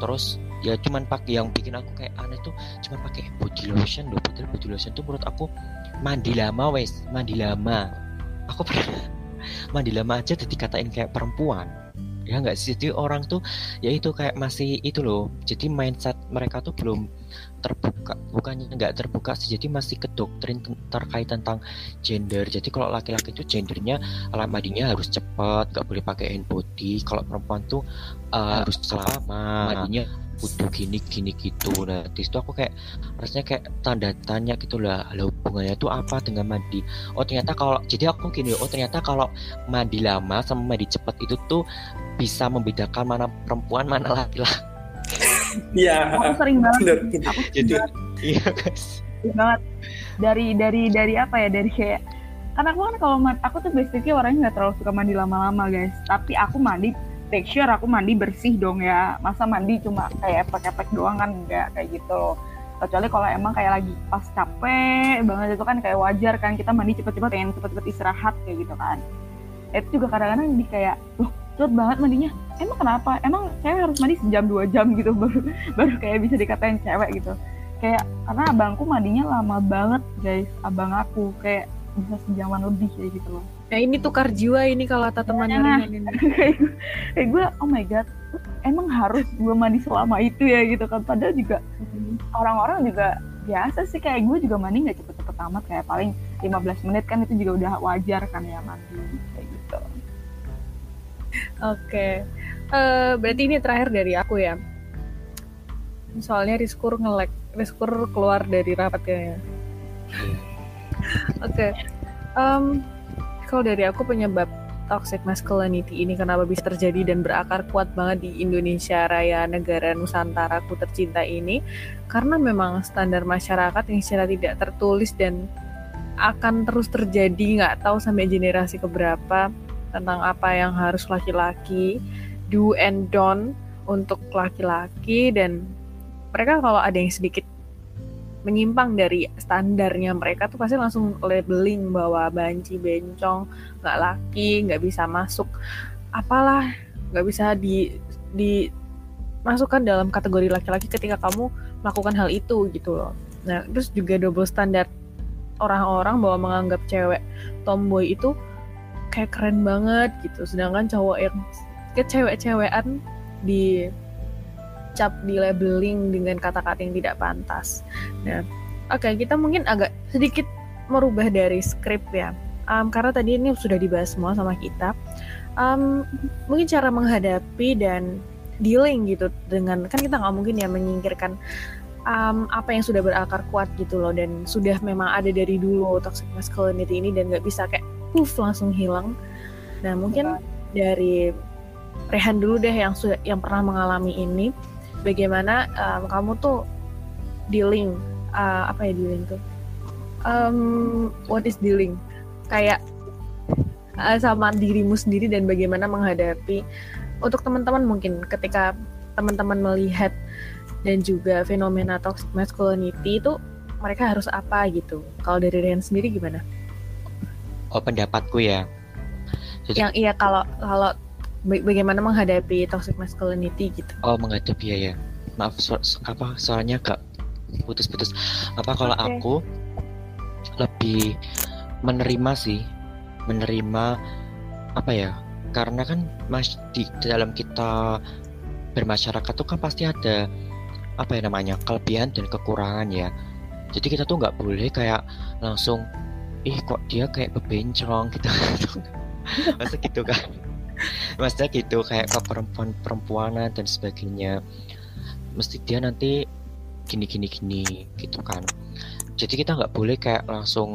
terus ya cuman pakai yang bikin aku kayak aneh tuh cuman pakai body lotion loh. Body lotion tuh menurut aku mandi lama wes mandi lama. Aku [laughs] pernah mandi lama aja jadi dikatain kayak perempuan. Ya nggak sih? Jadi orang tuh ya itu kayak masih itu loh. Jadi mindset mereka tuh belum terbuka bukannya nggak terbuka sih jadi masih ke doktrin terkait tentang gender. Jadi kalau laki-laki itu gendernya alat mandinya harus cepat nggak boleh pakai hand body. Kalau perempuan tuh uh, harus lama mandinya kudu gini gini gitu. Nah di situ aku kayak rasanya kayak tanda tanya gitu lah lah hubungannya tuh apa dengan mandi? Oh ternyata kalau jadi aku gini oh ternyata kalau mandi lama sama mandi cepat itu tuh bisa membedakan mana perempuan mana laki-laki iya. Aku sering banget benar aku sering jadi banget, iya guys. Sering banget. Dari dari dari apa ya? Dari kayak karena aku kan kalau mandi, aku tuh basically orangnya nggak terlalu suka mandi lama-lama guys. Tapi aku mandi make sure aku mandi bersih dong ya. Masa mandi cuma kayak efek-efek doang kan? Enggak kayak gitu kecuali kalau emang kayak lagi pas capek banget itu kan kayak wajar kan? Kita mandi cepet-cepet pengen cepet-cepet istirahat kayak gitu kan. Itu juga kadang-kadang di kayak loh cepet banget mandinya emang kenapa? Emang cewek harus mandi sejam dua jam gitu? [laughs] Baru baru kayak bisa dikatain cewek gitu. Kayak karena abangku mandinya lama banget guys. Abang aku kayak bisa sejaman lebih kayak gitu loh. Nah ini tukar jiwa ini kalau kata temannya Nah, Rian ini. [laughs] kayak gue, kayak gue oh my god emang harus gue mandi selama itu ya gitu kan. Padahal juga orang-orang juga biasa sih kayak gue juga mandi nggak cepet-cepet amat. Kayak paling 15 menit kan itu juga udah wajar kan ya mandi Oke. Eh, berarti ini terakhir dari aku ya. Soalnya Riskur ngelek. Riskur keluar dari rapat kayaknya. Oke. Em, kalau dari aku penyebab toxic masculinity ini kenapa bisa terjadi dan berakar kuat banget di Indonesia Raya negara Nusantara ku tercinta ini karena memang standar masyarakat yang secara tidak tertulis dan akan terus terjadi nggak tahu sampai generasi keberapa tentang apa yang harus laki-laki do and don't untuk laki-laki dan mereka kalau ada yang sedikit menyimpang dari standarnya mereka tuh pasti langsung labeling bahwa banci bencong nggak laki nggak bisa masuk apalah nggak bisa di dimasukkan dalam kategori laki-laki ketika kamu melakukan hal itu gitu loh. Nah terus juga double standar orang-orang bahwa menganggap cewek tomboy itu kayak keren banget gitu. Sedangkan cowok yang ke cewek-cewekan di cap di labeling dengan kata-kata yang tidak pantas. Nah oke kita mungkin agak sedikit merubah dari skrip ya. Um, karena tadi ini sudah dibahas semua sama kita. Um, mungkin cara menghadapi dan dealing gitu dengan kan kita nggak mungkin ya menyingkirkan um, apa yang sudah berakar kuat gitu loh. Dan sudah memang ada dari dulu toxic masculinity ini dan nggak bisa kayak puff langsung hilang. Nah mungkin dari Rehan dulu deh yang sudah yang pernah mengalami ini, bagaimana um, kamu tuh dealing uh, apa ya dealing tuh? Um, what is dealing? Kayak uh, sama dirimu sendiri dan bagaimana menghadapi untuk teman-teman mungkin ketika teman-teman melihat dan juga fenomena toxic masculinity itu mereka harus apa gitu. Kalau dari Rian sendiri gimana? Oh pendapatku ya. Jadi, yang iya kalau kalau bagaimana menghadapi toxic masculinity gitu. Oh menghadapi ya ya. Maaf so, apa soalnya gak putus-putus. Apa kalau okay. aku lebih menerima sih, menerima apa ya? Karena kan mas di dalam kita bermasyarakat tuh kan pasti ada apa ya namanya kelebihan dan kekurangan ya jadi kita tuh nggak boleh kayak langsung ih kok dia kayak bebencong gitu. [laughs] Masa gitu kan? Maksudnya gitu kayak ke perempuan perempuanan dan sebagainya. Mesti dia nanti gini gini gini gitu kan. Jadi kita nggak boleh kayak langsung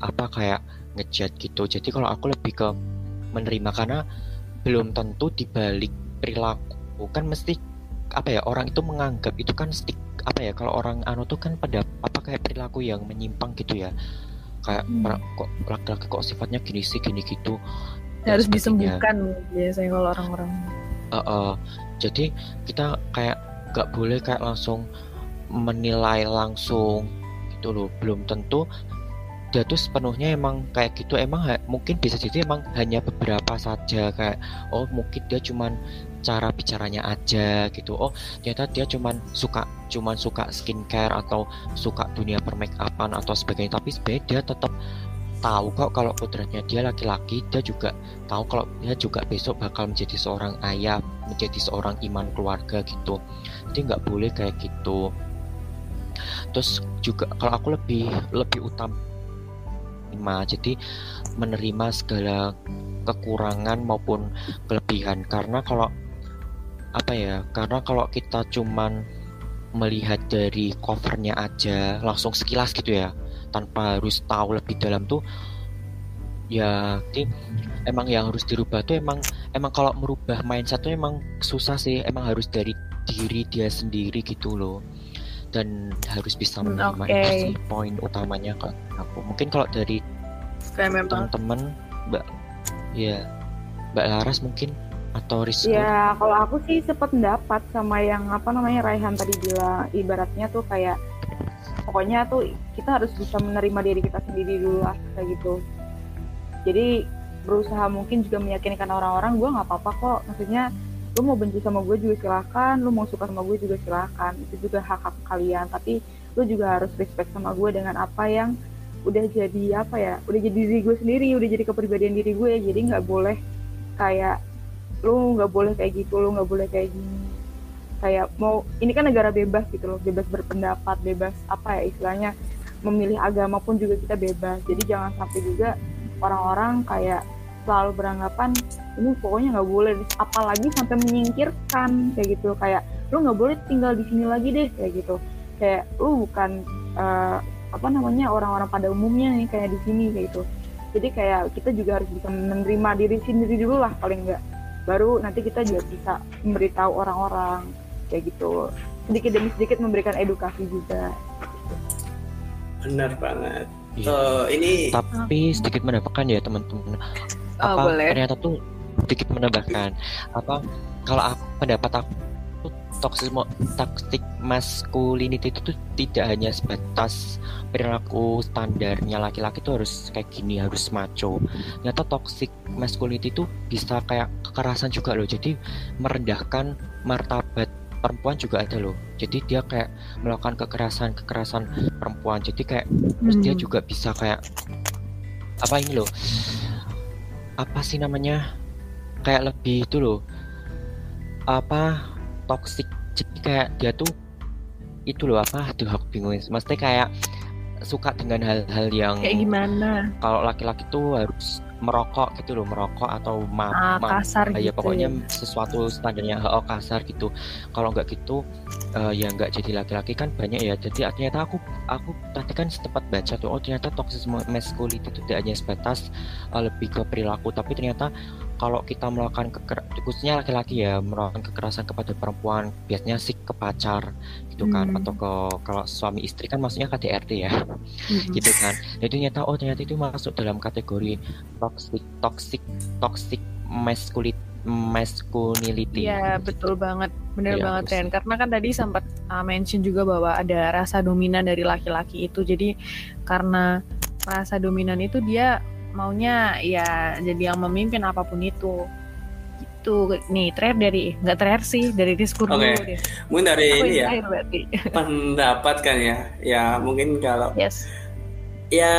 apa kayak ngejat gitu. Jadi kalau aku lebih ke menerima karena belum tentu dibalik perilaku. Kan mesti apa ya orang itu menganggap itu kan stik apa ya kalau orang anu tuh kan pada apa kayak perilaku yang menyimpang gitu ya kayak hmm. kok laki-laki kok sifatnya gini sih gini gitu. Harus disembuhkan biasanya kalau orang-orang. Uh, uh, jadi kita kayak gak boleh kayak langsung menilai langsung gitu loh. Belum tentu dia tuh sepenuhnya emang kayak gitu. Emang mungkin bisa jadi emang hanya beberapa saja. Kayak oh mungkin dia cuman cara bicaranya aja gitu. Oh ternyata dia cuman suka cuman suka skincare atau suka dunia permake upan atau sebagainya. Tapi sebenarnya dia tetap tahu kok kalau putranya dia laki-laki dia juga tahu kalau dia juga besok bakal menjadi seorang ayah menjadi seorang iman keluarga gitu. Jadi nggak boleh kayak gitu. Terus juga kalau aku lebih lebih utama jadi menerima segala kekurangan maupun kelebihan. Karena kalau apa ya karena kalau kita cuman melihat dari covernya aja langsung sekilas gitu ya tanpa harus tahu lebih dalam tuh ya ini emang yang harus dirubah tuh emang emang kalau merubah mindset tuh emang susah sih emang harus dari diri dia sendiri gitu loh. Dan harus bisa hmm, menerima okay. poin utamanya kak aku. Mungkin kalau dari teman-teman mbak ya mbak Laras mungkin atau Rizko ya kalau aku sih sependapat sama yang apa namanya Raihan tadi bilang ibaratnya tuh kayak pokoknya tuh kita harus bisa menerima diri kita sendiri dulu lah kayak gitu. Jadi berusaha mungkin juga meyakinkan orang-orang gue nggak apa-apa kok maksudnya lu mau benci sama gue juga silahkan lu mau suka sama gue juga silahkan itu juga hak hak kalian tapi lu juga harus respect sama gue dengan apa yang udah jadi apa ya udah jadi diri gue sendiri udah jadi kepribadian diri gue jadi nggak boleh kayak lu nggak boleh kayak gitu lu nggak boleh kayak gini. Kayak mau ini kan negara bebas gitu loh bebas berpendapat bebas apa ya istilahnya memilih agama pun juga kita bebas. Jadi jangan sampai juga orang-orang kayak selalu beranggapan ini pokoknya nggak boleh apalagi sampai menyingkirkan kayak gitu. Kayak lu nggak boleh tinggal di sini lagi deh kayak gitu. Kayak lu bukan uh, apa namanya orang-orang pada umumnya nih kayak di sini kayak gitu. Jadi kayak kita juga harus bisa menerima diri sendiri dulu lah paling enggak baru nanti kita juga bisa memberitahu orang-orang kayak gitu. Sedikit demi sedikit memberikan edukasi juga. Benar banget. Iya. uh, ini tapi sedikit mendapatkan ya teman-teman. Oh, apa boleh. ternyata tuh sedikit menambahkan. Apa kalau aku, pendapat aku toxic toxic masculinity itu tuh tidak hanya sebatas perilaku standarnya laki-laki tuh harus kayak gini harus maco. Ternyata toxic masculinity itu bisa kayak kekerasan juga loh. Jadi merendahkan martabat perempuan juga ada loh. Jadi dia kayak melakukan kekerasan kekerasan perempuan. Jadi kayak hmm. terus dia hmm. juga bisa kayak apa ini loh? Apa sih namanya? Kayak lebih itu loh. Apa toxic jadi kayak dia tuh itu loh apa aduh aku bingung. Maksudnya kayak suka dengan hal-hal yang kayak gimana? kalau laki-laki tuh harus merokok gitu loh merokok atau ma ah, ma- kasar ya gitu pokoknya ya. sesuatu standarnya oh, kasar gitu. Kalau nggak gitu eh, ya nggak jadi laki-laki kan banyak ya. Jadi ternyata aku aku tadi kan sempat baca tuh oh ternyata toxic masculinity itu tidak hanya sebatas eh, lebih ke perilaku tapi ternyata kalau kita melakukan keker khususnya laki-laki ya melakukan kekerasan kepada perempuan biasanya sih ke pacar gitu kan Hmm. atau ke kalau suami istri kan maksudnya KDRT ya Mm-mm. gitu kan jadi ternyata oh ternyata itu masuk dalam kategori toxic toxic toxic masculinity masculinity Iya betul banget, bener Iya, banget. Ren. Karena kan tadi sempat uh, mention juga bahwa ada rasa dominan dari laki-laki itu. Jadi karena rasa dominan itu dia maunya ya jadi yang memimpin apa pun itu. Gitu. Nih terakhir dari nggak terakhir sih dari diskur Oke. dulu deh. Mungkin dari Aku ini ya berarti. [laughs] pendapat kan ya. Ya mungkin kalau Yes. ya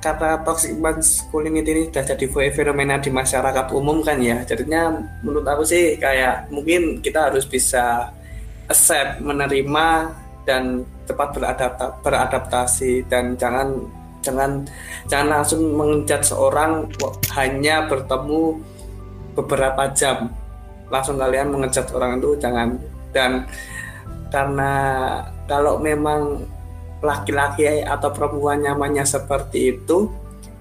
kata toxic masculinity ini sudah jadi fenomena di masyarakat umum kan ya jadinya menurut aku sih kayak mungkin kita harus bisa accept menerima dan cepat beradapta- beradaptasi dan jangan jangan jangan langsung mengejar seorang hanya bertemu beberapa jam. Langsung kalian mengejar orang itu jangan. Dan karena kalau memang laki-laki atau perempuan nyamannya seperti itu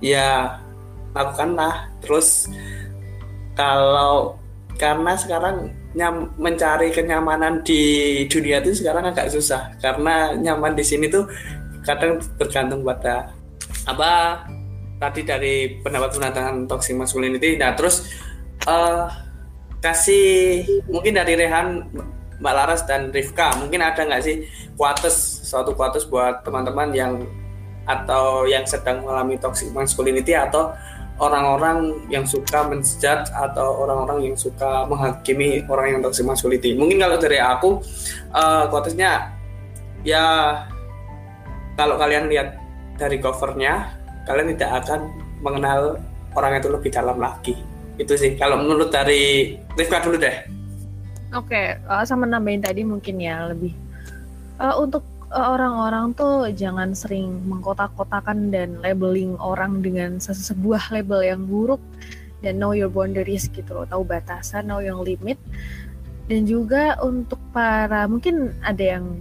ya lakukanlah. Terus kalau karena sekarang nyam, mencari kenyamanan di dunia itu sekarang agak susah. Karena nyaman di sini tuh kadang bergantung pada apa tadi dari pendapat pendatangan toxic masculinity. Nah terus eh, kasih mungkin dari Rehan Mbak Laras dan Rifka mungkin ada nggak sih kuates suatu kuates buat teman-teman yang atau yang sedang mengalami toxic masculinity atau orang-orang yang suka menjudge atau orang-orang yang suka menghakimi orang yang toxic masculinity? Mungkin kalau dari aku eh kuatesnya ya kalau kalian lihat dari covernya kalian tidak akan mengenal orang itu lebih dalam lagi. Itu sih. Kalau menurut dari Rifka dulu deh. Oke, uh, sama nambahin tadi mungkin ya lebih. Uh, untuk uh, orang-orang tuh jangan sering mengkotak-kotakan dan labeling orang dengan se- sebuah label yang buruk dan know your boundaries gitu loh, tahu batasan, know your limit. Dan juga untuk para mungkin ada yang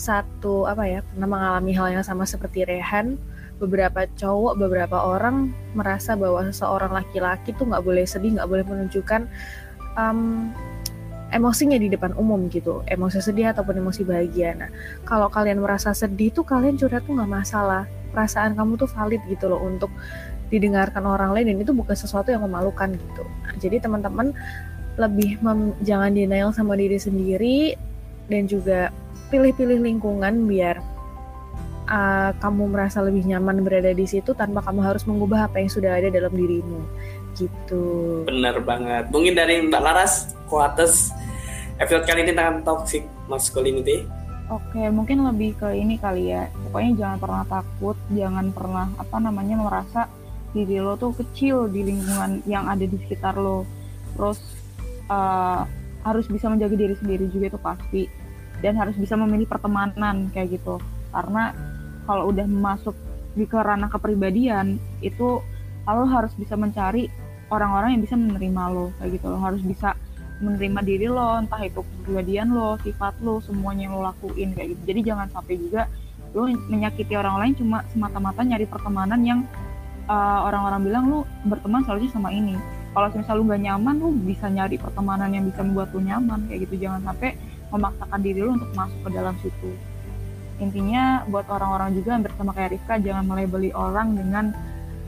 satu apa ya pernah mengalami hal yang sama seperti Rehan. Beberapa cowok beberapa orang merasa bahwa seseorang laki-laki tuh nggak boleh sedih nggak boleh menunjukkan um, emosinya di depan umum gitu. Emosi sedih ataupun emosi bahagia. Nah kalau kalian merasa sedih tuh kalian curhat tuh nggak masalah. Perasaan kamu tuh valid gitu loh untuk didengarkan orang lain dan itu bukan sesuatu yang memalukan gitu. Nah, jadi teman-teman lebih mem- jangan denial sama diri sendiri dan juga pilih-pilih lingkungan biar uh, kamu merasa lebih nyaman berada di situ tanpa kamu harus mengubah apa yang sudah ada dalam dirimu gitu Bener banget. Mungkin dari Mbak Laras, Kuates, episode kali ini tentang toxic masculinity. Oke, mungkin lebih ke ini kali ya. Pokoknya jangan pernah takut, jangan pernah apa namanya merasa diri lo tuh kecil di lingkungan yang ada di sekitar lo. Terus uh, harus bisa menjaga diri sendiri juga itu pasti. Dan harus bisa memilih pertemanan kayak gitu. Karena kalau udah masuk di ke ranah kepribadian itu lo harus bisa mencari orang-orang yang bisa menerima lo kayak gitu. Lo harus bisa menerima diri lo, entah itu kepribadian lo, sifat lo, semuanya yang lo lakuin kayak gitu. Jadi jangan sampai juga lo menyakiti orang lain cuma semata-mata nyari pertemanan yang uh, orang-orang bilang lo berteman seharusnya sama ini. Kalau misalnya lo gak nyaman, lo bisa nyari pertemanan yang bisa membuat lo nyaman kayak gitu. Jangan sampai memaksakan diri lo untuk masuk ke dalam situ. Intinya buat orang-orang juga yang bersama kayak Rifka jangan melebeli orang dengan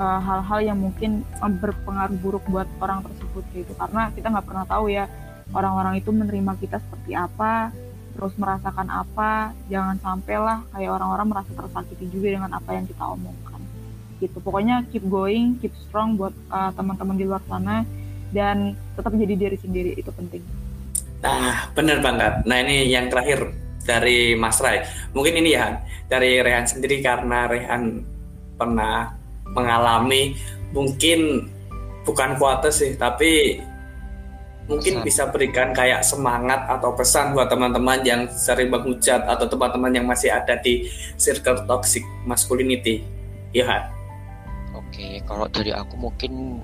uh, hal-hal yang mungkin uh, berpengaruh buruk buat orang tersebut gitu. Karena kita nggak pernah tahu ya orang-orang itu menerima kita seperti apa terus merasakan apa. Jangan sampailah kayak orang-orang merasa tersakiti juga dengan apa yang kita omongkan. Gitu. Pokoknya keep going keep strong buat uh, teman-teman di luar sana dan tetap jadi diri sendiri itu penting Nah, bener banget. Nah, ini yang terakhir dari Mas Rai. Mungkin ini ya dari Rehan sendiri karena Rehan pernah mengalami mungkin bukan kuates sih, tapi mungkin Pesan. bisa berikan kayak semangat atau pesan buat teman-teman yang sering menghujat atau teman-teman yang masih ada di circle toxic masculinity. Ya? Oke, kalau dari aku mungkin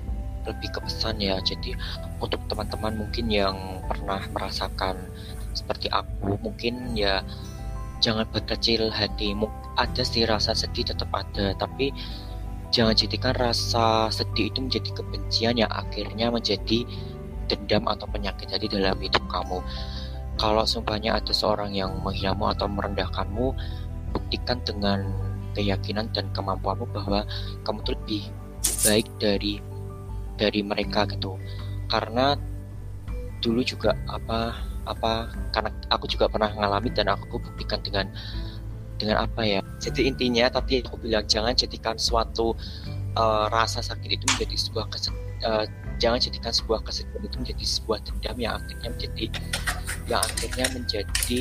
lebih ke pesan ya. Jadi untuk teman-teman mungkin yang pernah merasakan seperti aku, mungkin ya jangan berkecil hati. Mu- Ada sih rasa sedih tetap ada, tapi jangan jadikan rasa sedih itu menjadi kebencian yang akhirnya menjadi dendam atau penyakit hati dalam hidup kamu. Kalau sumpahnya ada seorang yang menghinamu atau merendahkanmu, buktikan dengan keyakinan dan kemampuanmu bahwa kamu tuh lebih baik dari dari mereka gitu. Karena dulu juga apa apa karena aku juga pernah mengalami dan aku buktikan dengan dengan apa ya. Jadi intinya tadi aku bilang jangan jadikan suatu eh, rasa sakit itu menjadi sebuah kesed, eh, jangan jadikan sebuah kesedihan itu menjadi sebuah dendam yang akhirnya menjadi yang akhirnya menjadi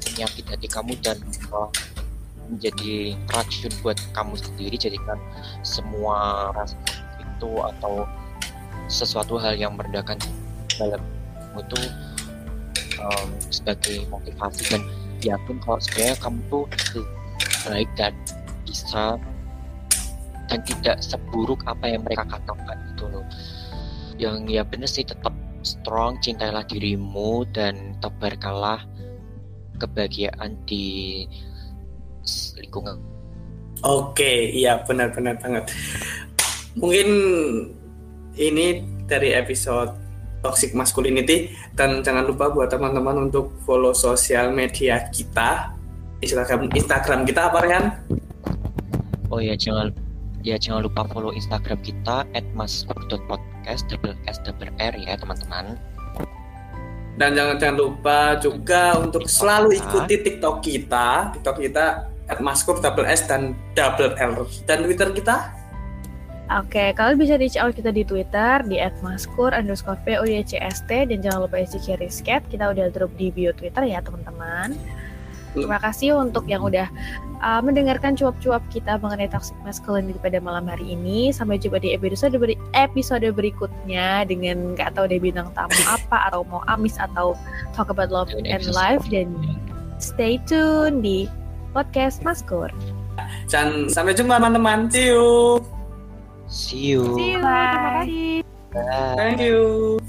penyakit hati kamu dan eh, menjadi racun buat kamu sendiri. Jadikan semua rasa itu atau sesuatu hal yang merendahkan dalam itu um, sebagai motivasi. Dan yakin kalau sebenarnya kamu tuh baik dan bisa dan tidak seburuk apa yang mereka katakan itu loh. Yang ya bener sih tetap strong cintailah dirimu dan tebarkanlah kebahagiaan di lingkungan. Oke, iya benar-benar banget. Mungkin ini dari episode Toxic Masculinity dan jangan lupa buat teman-teman untuk follow sosial media kita. Instagram Instagram kita apa Rehan? Oh ya jangan ya jangan lupa follow Instagram kita @maskur.podcast double s double r ya teman-teman. Dan jangan jangan lupa juga untuk selalu ikuti TikTok kita. TikTok kita @maskur double s dan double l dan Twitter kita Oke, kalian bisa reach out kita di Twitter di @maskur underscore POYCST dan jangan lupa isi risket. Kita udah drop di bio Twitter ya teman-teman. Terima kasih untuk yang udah uh, mendengarkan cuap-cuap kita mengenai toxic masculinity pada malam hari ini. Sampai jumpa di episode beri- episode berikutnya dengan nggak tahu deh bintang tamu [laughs] apa atau mau amis atau talk about love and life dan stay tune di podcast Maskur. dan sampai jumpa teman-teman. See you. See you. See you. Bye. Terima kasih. Bye. Thank you.